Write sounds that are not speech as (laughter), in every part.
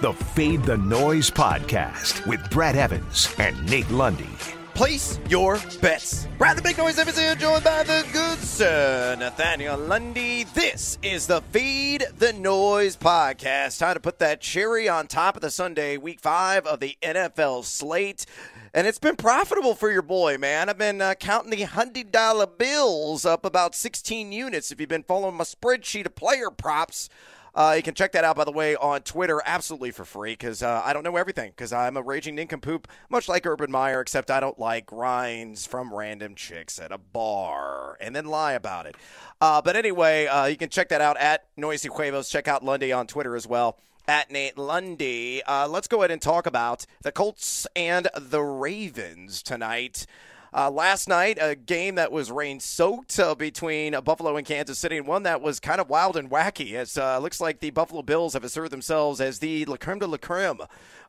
the Fade the Noise podcast with Brad Evans and Nate Lundy. Place your bets. Brad the Big Noise Evans here, joined by the good sir Nathaniel Lundy. This is the Fade the Noise podcast. Time to put that cherry on top of the Sunday, week five of the NFL slate. And it's been profitable for your boy, man. I've been uh, counting the $100 bills up about 16 units. If you've been following my spreadsheet of player props, uh, you can check that out, by the way, on Twitter absolutely for free because uh, I don't know everything because I'm a raging nincompoop, much like Urban Meyer, except I don't like grinds from random chicks at a bar and then lie about it. Uh, but anyway, uh, you can check that out at Noisy Huevos. Check out Lundy on Twitter as well at Nate Lundy. Uh, let's go ahead and talk about the Colts and the Ravens tonight. Uh, last night, a game that was rain soaked uh, between Buffalo and Kansas City, and one that was kind of wild and wacky. It uh, looks like the Buffalo Bills have asserted themselves as the la creme de la creme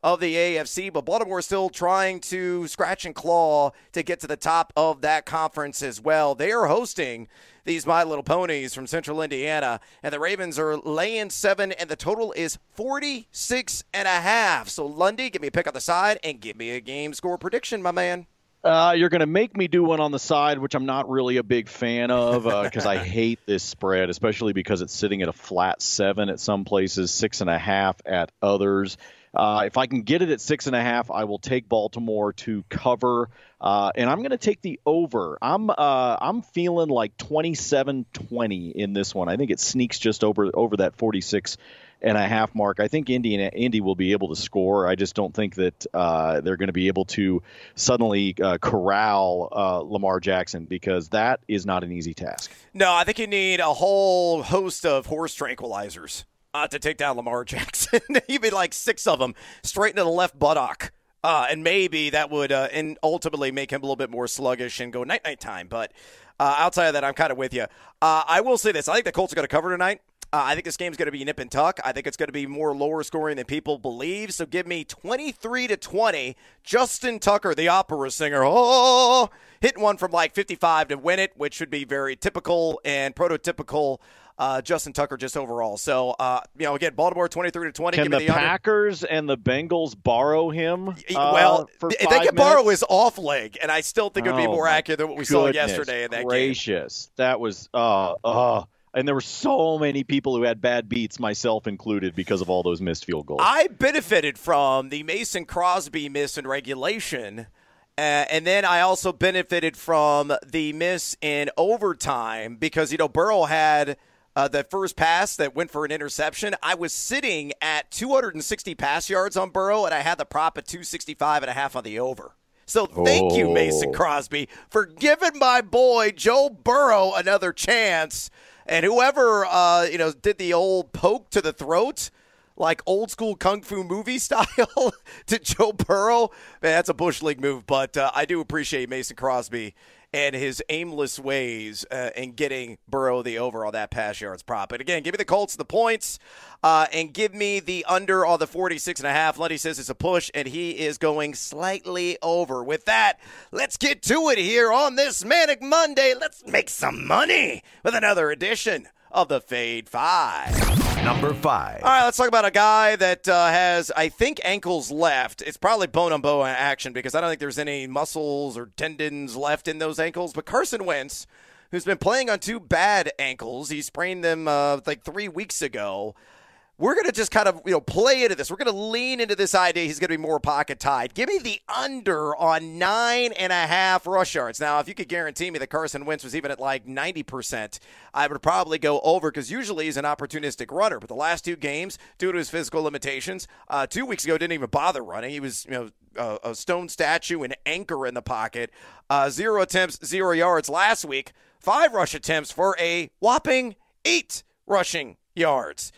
of the AFC, but Baltimore is still trying to scratch and claw to get to the top of that conference as well. They are hosting these My Little Ponies from Central Indiana, and the Ravens are laying seven, and the total is 46 and a half. So, Lundy, give me a pick on the side and give me a game score prediction, my man. Uh, you're going to make me do one on the side, which I'm not really a big fan of because uh, I (laughs) hate this spread, especially because it's sitting at a flat seven at some places, six and a half at others. Uh, if I can get it at six and a half, I will take Baltimore to cover, uh, and I'm going to take the over. I'm uh, I'm feeling like 27-20 in this one. I think it sneaks just over over that 46 and a half mark. I think Indy Indy will be able to score. I just don't think that uh, they're going to be able to suddenly uh, corral uh, Lamar Jackson because that is not an easy task. No, I think you need a whole host of horse tranquilizers uh, to take down Lamar (laughs) Jackson. (laughs) You'd be like six of them straight into the left buttock. Uh, and maybe that would uh, and ultimately make him a little bit more sluggish and go night night time. But outside of that, I'm kind of with you. I will say this: I think the Colts are going to cover tonight. Uh, I think this game's going to be nip and tuck. I think it's going to be more lower scoring than people believe. So give me 23 to 20. Justin Tucker, the opera singer, oh, hitting one from like 55 to win it, which should be very typical and prototypical. Uh, Justin Tucker just overall. So, uh, you know, again, Baltimore 23 to 20. Can the, the Packers and the Bengals borrow him? Uh, well, if they can borrow his off leg, and I still think it would be oh, more accurate than what we saw yesterday in that gracious. game. Gracious. That was, uh, uh, and there were so many people who had bad beats, myself included, because of all those missed field goals. I benefited from the Mason Crosby miss in regulation. Uh, and then I also benefited from the miss in overtime because, you know, Burrow had uh, the first pass that went for an interception. I was sitting at 260 pass yards on Burrow, and I had the prop at 265 and a half on the over. So thank oh. you, Mason oh. Crosby, for giving my boy Joe Burrow another chance. And whoever uh, you know did the old poke to the throat, like old school kung fu movie (laughs) style, to Joe Burrow, man, that's a bush league move. But uh, I do appreciate Mason Crosby and his aimless ways uh, in getting Burrow the over on that pass yards prop. But again, give me the Colts the points uh, and give me the under on the 46 and a half. Lundy says it's a push, and he is going slightly over. With that, let's get to it here on this Manic Monday. Let's make some money with another edition of the Fade Five. Number five. All right, let's talk about a guy that uh, has, I think, ankles left. It's probably bone on bone action because I don't think there's any muscles or tendons left in those ankles. But Carson Wentz, who's been playing on two bad ankles, he sprained them uh, like three weeks ago we're going to just kind of you know play into this. We're going to lean into this idea. He's going to be more pocket tied. Give me the under on nine and a half rush yards. Now, if you could guarantee me that Carson Wentz was even at like ninety percent, I would probably go over because usually he's an opportunistic runner. But the last two games, due to his physical limitations, uh, two weeks ago didn't even bother running. He was you know a, stone statue, an anchor in the pocket. Uh, zero attempts, zero yards last week. Five rush attempts for a whopping eight rushing yards.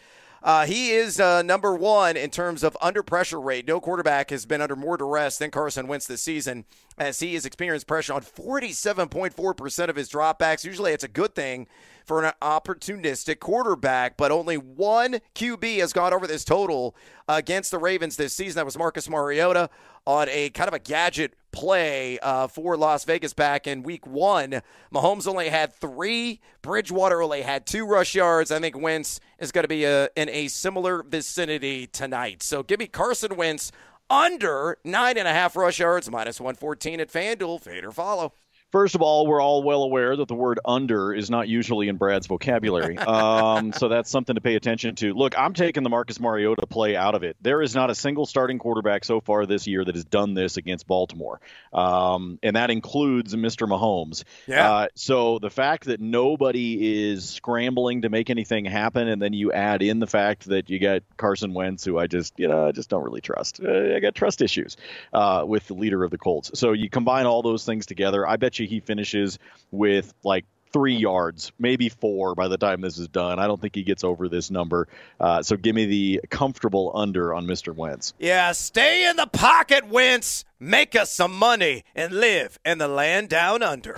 Uh, he is uh, number one in terms of under pressure rate. No quarterback has been under more duress than Carson Wentz this season, as he has experienced pressure on 47.4% of his dropbacks. Usually it's a good thing for an opportunistic quarterback, but only one QB has gone over this total against the Ravens this season. That was Marcus Mariota on a kind of a gadget play uh, for Las Vegas back in week one. Mahomes only had three. Bridgewater only had two rush yards. I think Wentz is going to be a, in a similar vicinity tonight. So give me Carson Wentz under nine and a half rush yards, minus 114 at FanDuel. Fade or follow. First of all, we're all well aware that the word under is not usually in Brad's vocabulary. (laughs) Um, so that's something to pay attention to. Look, I'm taking the Marcus Mariota play out of it. There is not a single starting quarterback so far this year that has done this against Baltimore. Um, and that includes Mr. Mahomes. Yeah. Uh, so the fact that nobody is scrambling to make anything happen, and then you add in the fact that you got Carson Wentz, who I just, you know, I just don't really trust. Uh, I got trust issues uh, with the leader of the Colts. So you combine all those things together. I bet you he finishes with like three yards, maybe four by the time this is done. I don't think he gets over this number. Uh, so give me the comfortable under on Mr. Wentz. Yeah, stay in the pocket, Wentz. Make us some money and live in the land down under.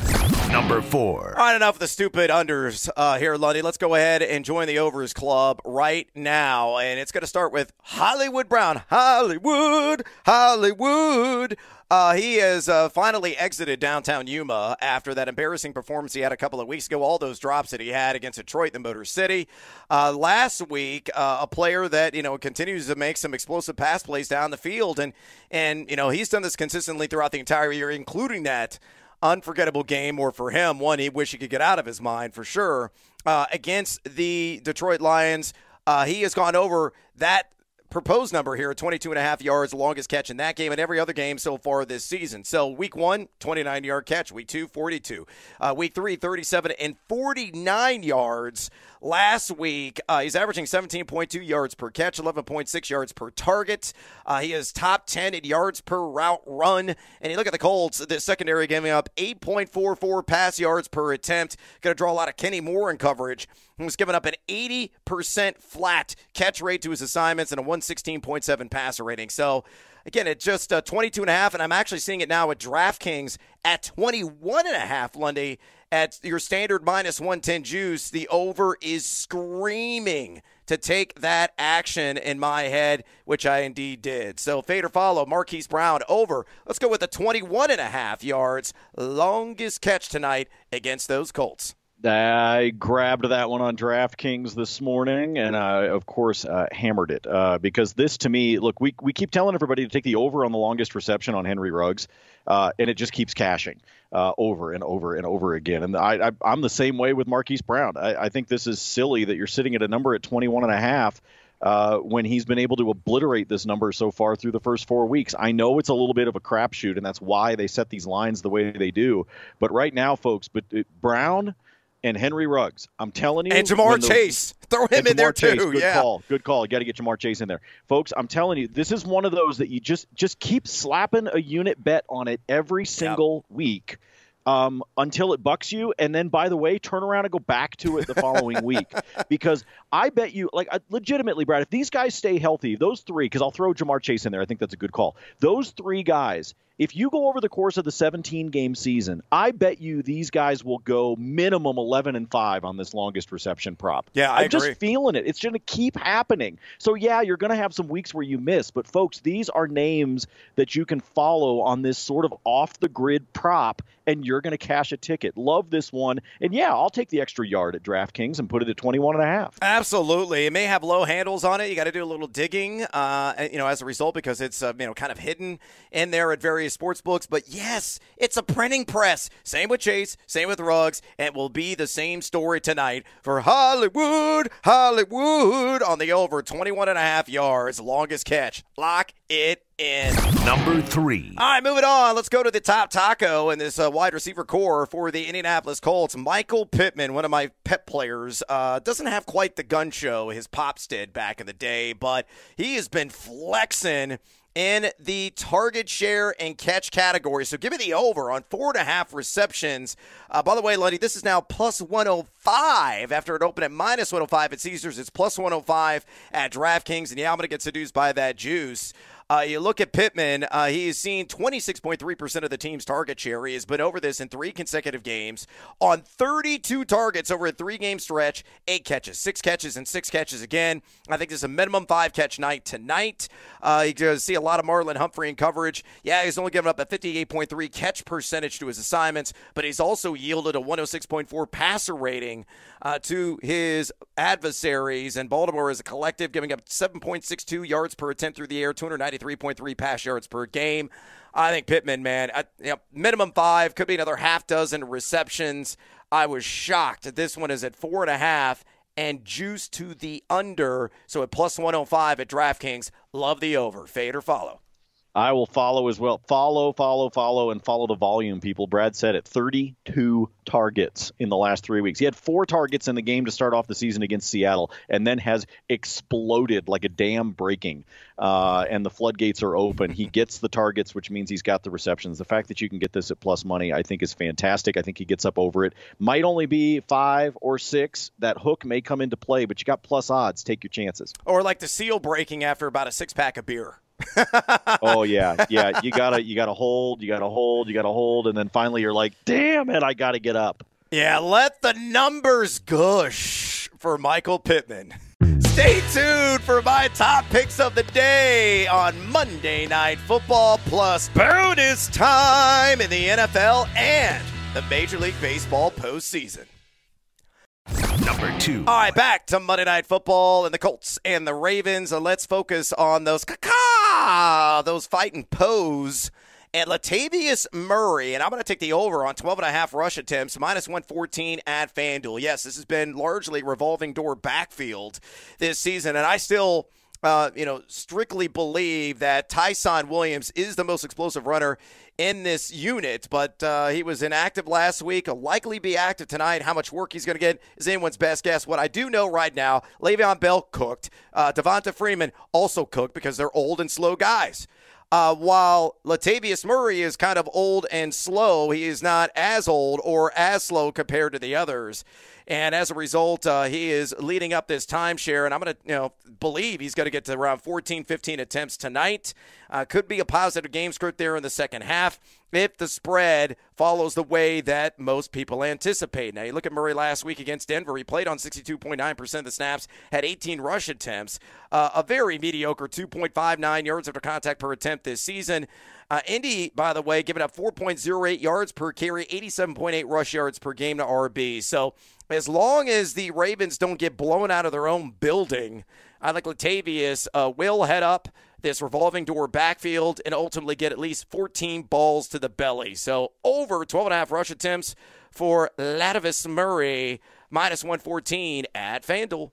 Number four. All right, enough of the stupid unders uh, here, Lundy. Let's go ahead and join the overs club right now. And it's going to start with Hollywood Brown. Hollywood, Hollywood. Uh, he has uh, finally exited downtown Yuma after that embarrassing performance he had a couple of weeks ago. All those drops that he had against Detroit, the Motor City. Uh, last week, uh, a player that you know continues to make some explosive pass plays down the field, and and you know he's done this consistently throughout the entire year, including that unforgettable game, or for him, one he wish he could get out of his mind for sure uh, against the Detroit Lions. Uh, he has gone over that proposed number here 22 and a half yards, longest catch in that game and every other game so far this season. So week one, 29 yard catch. Week two, 42. Uh, week three, 37 and 49 yards. Last week, uh, he's averaging 17.2 yards per catch, 11.6 yards per target. Uh, he is top 10 in yards per route run. And you look at the Colts, the secondary giving up 8.44 pass yards per attempt. Going to draw a lot of Kenny Moore in coverage. He was giving up an 80% flat catch rate to his assignments and a 116.7 passer rating. So, again, it's just uh, 22 and a half, and I'm actually seeing it now at DraftKings at 21 and a half, Lundy, at your standard minus 110 juice. The over is screaming to take that action in my head, which I indeed did. So fade or follow, Marquise Brown over. Let's go with the 21 and a half yards, longest catch tonight against those Colts. I grabbed that one on DraftKings this morning, and I, of course, uh, hammered it uh, because this, to me, look, we we keep telling everybody to take the over on the longest reception on Henry Ruggs, uh, and it just keeps cashing uh, over and over and over again. And I, I, am the same way with Marquise Brown. I, I think this is silly that you're sitting at a number at 21 and a half. Uh, when he's been able to obliterate this number so far through the first four weeks. I know it's a little bit of a crapshoot, and that's why they set these lines the way they do. But right now, folks, but uh, Brown and Henry Ruggs. I'm telling you. And Ja'Marr the, Chase. Throw him in there Chase, too. Good yeah. call. Good call. You got to get Ja'Marr Chase in there. Folks, I'm telling you, this is one of those that you just just keep slapping a unit bet on it every single yep. week. Um, until it bucks you, and then by the way, turn around and go back to it the following (laughs) week. Because I bet you, like, legitimately, Brad, if these guys stay healthy, those three, because I'll throw Ja'Marr Chase in there, I think that's a good call. Those three guys, if you go over the course of the 17 game season, I bet you these guys will go minimum 11 and 5 on this longest reception prop. Yeah, I am just feeling it. It's going to keep happening. So, yeah, you're going to have some weeks where you miss, but folks, these are names that you can follow on this sort of off the grid prop, and you're going to cash a ticket. Love this one. And yeah, I'll take the extra yard at DraftKings and put it at 21 and a half. Absolutely. It may have low handles on it. You got to do a little digging, uh, you know, as a result, because it's, uh, you know, kind of hidden in there at various sports books. But yes, it's a printing press. Same with Chase, same with Ruggs. And it will be the same story tonight for Hollywood, Hollywood on the over 21 and a half yards, longest catch. Lock it in. Number three. All right, moving on. Let's go to the top taco in this uh, wide receiver corps for the Indianapolis Colts. Michael Pittman, one of my pet players, uh, doesn't have quite the gun show his pops did back in the day, but he has been flexing in the target share and catch category. So give me the over on four and a half receptions. Uh, by the way, Lundy, this is now plus 105 after it opened at minus 105 at Caesars. It's plus 105 at DraftKings. And yeah, I'm going to get seduced by that juice. Uh, you look at Pittman, uh, has seen 26.3% of the team's target share. He has been over this in three consecutive games on 32 targets over a three game stretch, eight catches, six catches, and six catches again. I think is a minimum five catch night tonight. Uh, you see a lot of Marlon Humphrey in coverage. Yeah, he's only given up a 58.3 catch percentage to his assignments, but he's also yielded a 106.4 passer rating uh, to his adversaries. And Baltimore is a collective, giving up 7.62 yards per attempt through the air, 293.3 pass yards per game. I think Pittman, man, I, you know, minimum five, could be another half dozen receptions. I was shocked. This one is at four and a half and juice to the under. So at plus 105 at DraftKings, love the over. Fade or follow. I will follow as well. Follow, follow, follow, and follow the volume, people. Brad said it 32 targets in the last three weeks. He had four targets in the game to start off the season against Seattle and then has exploded like a dam breaking. Uh, and the floodgates are open. He gets the targets, which means he's got the receptions. The fact that you can get this at plus money, I think, is fantastic. I think he gets up over it. Might only be five or six. That hook may come into play, but you got plus odds. Take your chances. Or like the seal breaking after about a six pack of beer. Oh yeah, yeah. You gotta you gotta hold, you gotta hold, you gotta hold, and then finally you're like, damn it, I gotta get up. Yeah, let the numbers gush for Michael Pittman. Stay tuned for my top picks of the day on Monday Night Football plus bonus time in the NFL and the Major League Baseball postseason. Number two. All right, back to Monday Night Football and the Colts and the Ravens. And let's focus on those caca, those fighting Poes and Latavius Murray. And I'm going to take the over on 12 and a half rush attempts, minus 114 at FanDuel. Yes, this has been largely revolving door backfield this season. And I still. Uh, you know, strictly believe that Ty'Son Williams is the most explosive runner in this unit, but uh, he was inactive last week. He'll likely be active tonight. How much work he's going to get is anyone's best guess. What I do know right now, Le'Veon Bell cooked. Uh, Devonta Freeman also cooked because they're old and slow guys. Uh, while Latavius Murray is kind of old and slow, he is not as old or as slow compared to the others. And as a result, uh, he is leading up this timeshare, and I'm going to you know believe he's going to get to around 14, 15 attempts tonight. Uh, could be a positive game script there in the second half if the spread follows the way that most people anticipate. Now, you look at Murray last week against Denver. He played on 62.9% of the snaps, had 18 rush attempts, uh, a very mediocre 2.59 yards after contact per attempt this season. Uh, Indy, by the way, giving up 4.08 yards per carry, 87.8 rush yards per game to RB. So as long as the Ravens don't get blown out of their own building, I think Latavius uh, will head up this revolving door backfield and ultimately get at least 14 balls to the belly. So over 12 and a half rush attempts for Latavius Murray, minus 114 at FanDuel.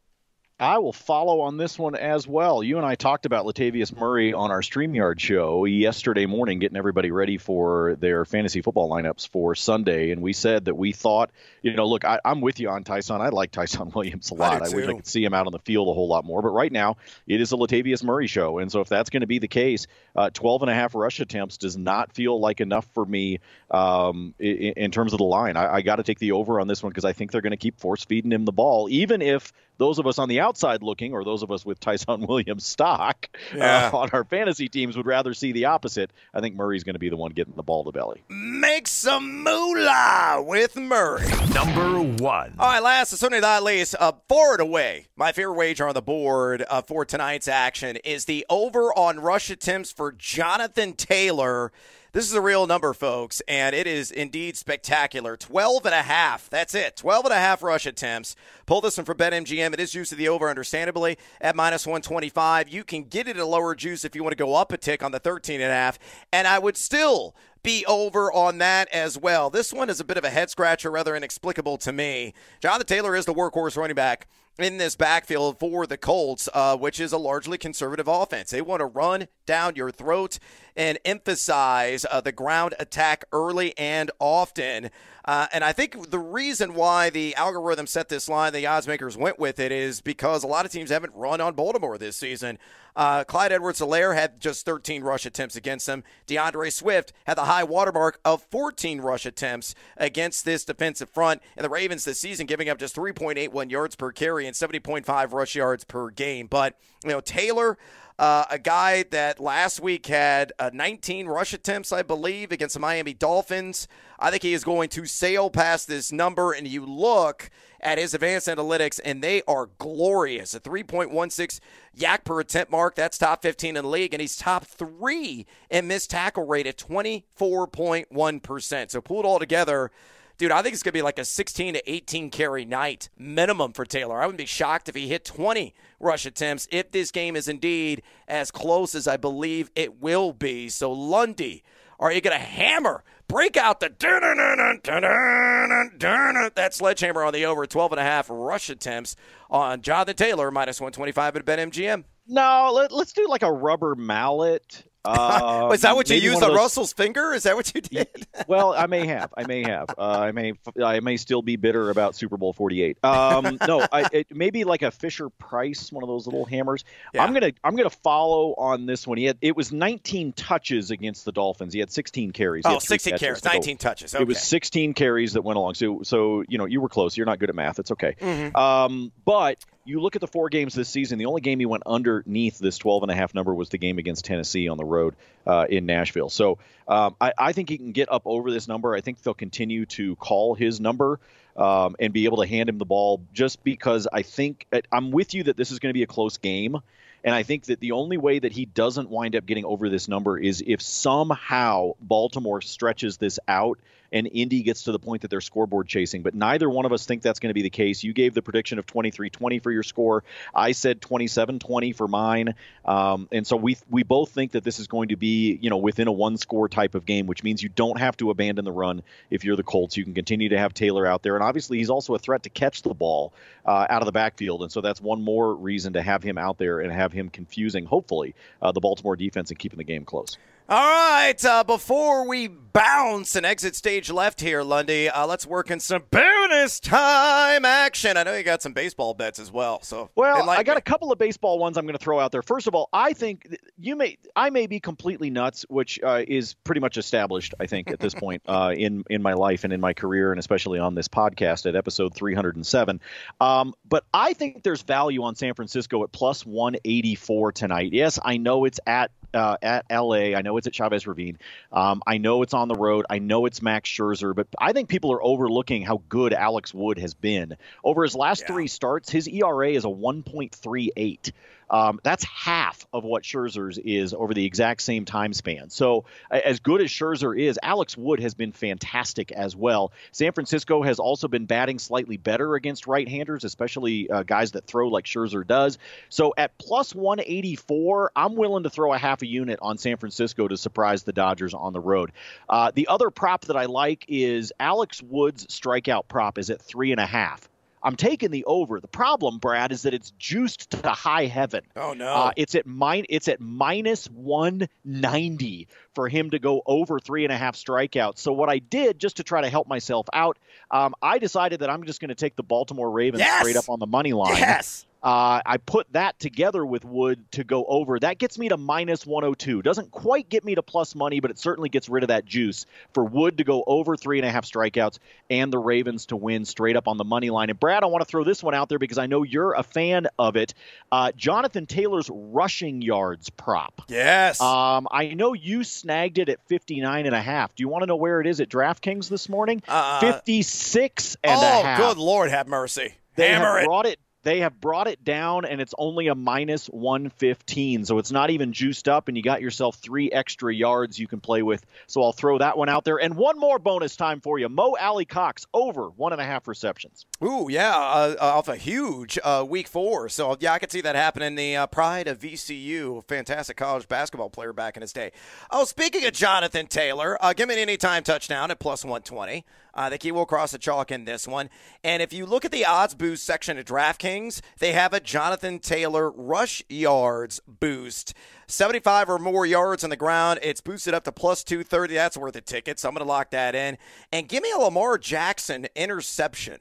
I will follow on this one as well. You and I talked about Latavius Murray on our StreamYard show yesterday morning, getting everybody ready for their fantasy football lineups for Sunday. And we said that we thought, you know, look, I, am with you on Ty'Son. I like Ty'Son (laughs) Williams a lot. I, I wish I could see him out on the field a whole lot more. But right now, it is a Latavius Murray show. And so if that's going to be the case, uh, 12 and a half rush attempts does not feel like enough for me um, in, in, terms of the line. I, I got to take the over on this one because I think they're going to keep force feeding him the ball, even if those of us on the outside looking, or those of us with Ty'Son (laughs) Williams stock uh, yeah. uh, on our fantasy teams, would rather see the opposite. I think Murray's going to be the one getting the ball to belly. Make some moolah with Murray. Number one. All right, last but certainly not least, uh, far and away, my favorite wager on the board uh, for tonight's action is the over on rush attempts for Jonathan Taylor. This is a real number, folks, and it is indeed spectacular. 12 and a half. That's it. 12 and a half rush attempts. Pull this one from BetMGM. It is juice to the over, understandably, at minus 125. You can get it a lower juice if you want to go up a tick on the 13 and a half. And I would still be over on that as well. This one is a bit of a head scratcher, rather inexplicable to me. Jonathan Taylor is the workhorse running back in this backfield for the Colts, uh, which is a largely conservative offense. They want to run down your throat and emphasize uh, the ground attack early and often. Uh, and I think the reason why the algorithm set this line, the odds makers went with it, is because a lot of teams haven't run on Baltimore this season. Uh, Clyde Edwards Helaire had just 13 rush attempts against them. D'Andre Swift had the high watermark of 14 rush attempts against this defensive front. And the Ravens this season giving up just 3.81 yards per carry and 70.5 rush yards per game. But, you know, Taylor Uh, a guy that last week had uh, 19 rush attempts, I believe, against the Miami Dolphins. I think he is going to sail past this number. And you look at his advanced analytics, and they are glorious. A 3.16 YAC per attempt mark. That's top 15 in the league, and he's top three in missed tackle rate at 24.1%. So pulled all together dude, I think it's going to be like a 16 to 18 carry night minimum for Taylor. I wouldn't be shocked if he hit 20 rush attempts if this game is indeed as close as I believe it will be. So, Lundy, are you going to hammer, break out the that sledgehammer on the over 12 and a half rush attempts on Jonathan Taylor minus 125 at BetMGM? No, let, us do like a rubber mallet (laughs) uh, is that what you used on those... Russell's finger? Is that what you did? (laughs) well, I may have. I may have. Uh, I may. I may still be bitter about Super Bowl Forty Eight. Um, no, I, it, maybe like a Fisher Price, one of those little hammers. Yeah. I'm gonna. I'm gonna follow on this one. He had. It was 19 touches against the Dolphins. He had 16 carries. Oh, 16 carries, 19 touches. Okay. It was 16 carries that went along. So, so you know, you were close. You're not good at math. It's okay. Mm-hmm. Um, but you look at the four games this season, the only game he went underneath this 12 and a half number was the game against Tennessee on the road uh, in Nashville. So um, I, I, think he can get up over this number. I think they'll continue to call his number um, and be able to hand him the ball just because I think I'm with you that this is going to be a close game. And I think that the only way that he doesn't wind up getting over this number is if somehow Baltimore stretches this out and Indy gets to the point that they're scoreboard chasing. But neither one of us think that's going to be the case. You gave the prediction of 23-20 for your score. I said 27-20 for mine. Um, and so we we both think that this is going to be you know within a one score type of game, which means you don't have to abandon the run if you're the Colts. You can continue to have Taylor out there, and obviously he's also a threat to catch the ball uh, out of the backfield. And so that's one more reason to have him out there and have him confusing, hopefully, uh, the Baltimore defense and keeping the game close. All right, uh, before we bounce and exit stage left here, Lundy, uh, let's work in some bonus time action. I know you got some baseball bets as well. So, well, I got me. a couple of baseball ones I'm going to throw out there. First of all, I think you may, I may be completely nuts, which uh, is pretty much established, I think, at this (laughs) point uh, in in my life and in my career, and especially on this podcast at episode 307. Um, but I think there's value on San Francisco at plus 184 tonight. Yes, I know it's at uh, at LA. I know it's at Chavez Ravine. Um, I know it's on the road. I know it's Max Scherzer, but I think people are overlooking how good Alex Wood has been over his last yeah. three starts. His ERA is a 1.38. Um, that's half of what Scherzer's is over the exact same time span. So, as good as Scherzer is, Alex Wood has been fantastic as well. San Francisco has also been batting slightly better against right handers, especially uh, guys that throw like Scherzer does. So, at plus 184, I'm willing to throw a half a unit on San Francisco to surprise the Dodgers on the road. Uh, the other prop that I like is Alex Wood's strikeout prop is at three and a half. I'm taking the over. The problem, Brad, is that it's juiced to high heaven. Oh no! Uh, it's at min- It's at minus 190 for him to go over three and a half strikeouts. So what I did, just to try to help myself out, um, I decided that I'm just going to take the Baltimore Ravens yes! straight up on the money line. Yes. Uh, I put that together with Wood to go over. That gets me to minus 102. Doesn't quite get me to plus money, but it certainly gets rid of that juice for Wood to go over three and a half strikeouts and the Ravens to win straight up on the money line. And Brad, I want to throw this one out there because I know you're a fan of it. Uh, Jonathan Taylor's rushing yards prop. Yes. Um, I know you snagged it at 59 and a half. Do you want to know where it is at DraftKings this morning? Uh, 56 and oh, a half. good Lord, have mercy. They Hammer have it. brought it they have brought it down and it's only a minus 115 so it's not even juiced up and you got yourself three extra yards you can play with. So i'll throw that one out there. And one more bonus time for you. Mo Alie-Cox over one and a half receptions. Ooh yeah uh, uh, off a huge uh, week four. So yeah i could see that happening. The uh, pride of vcu fantastic college basketball player back in his day. Oh speaking of jonathan taylor uh, give me an anytime touchdown at plus 120 I think he will cross the chalk in this one. And if you look at the odds boost section of DraftKings, they have a Jonathan Taylor rush yards boost. 75 or more yards on the ground. It's boosted up to plus 230. That's worth a ticket. So I'm going to lock that in. And give me a Lamar Jackson interception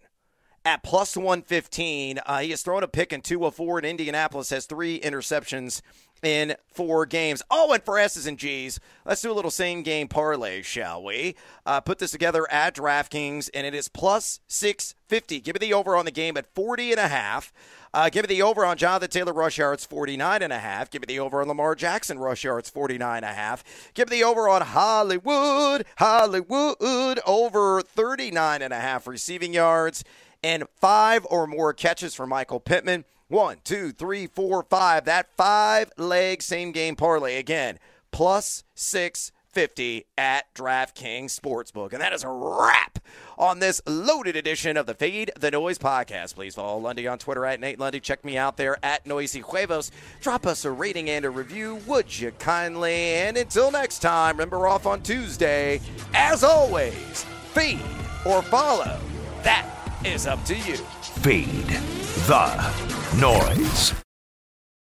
at plus 115. Uh, he has thrown a pick in two of four in Indianapolis, has three interceptions in four games. Oh, and for S's and G's, let's do a little same game parlay, shall we? Uh, put this together at DraftKings, and it is plus 650. Give me the over on the game at 40 and a half. Uh, give me the over on Jonathan Taylor rush yards 49 and a half. Give me the over on Lamar Jackson rush yards 49 and a half. Give me the over on Hollywood, Hollywood over 39 and a half receiving yards and five or more catches for Michael Pittman. One, two, three, four, five. That five leg same game parlay again, plus 650 at DraftKings Sportsbook. And that is a wrap on this loaded edition of the Fade the Noise podcast. Please follow Lundy on Twitter at Nate Lundy. Check me out there at Noisy Huevos. Drop us a rating and a review, would you kindly? And until next time, remember off on Tuesday, as always, feed or follow. That is up to you. Feed the noise.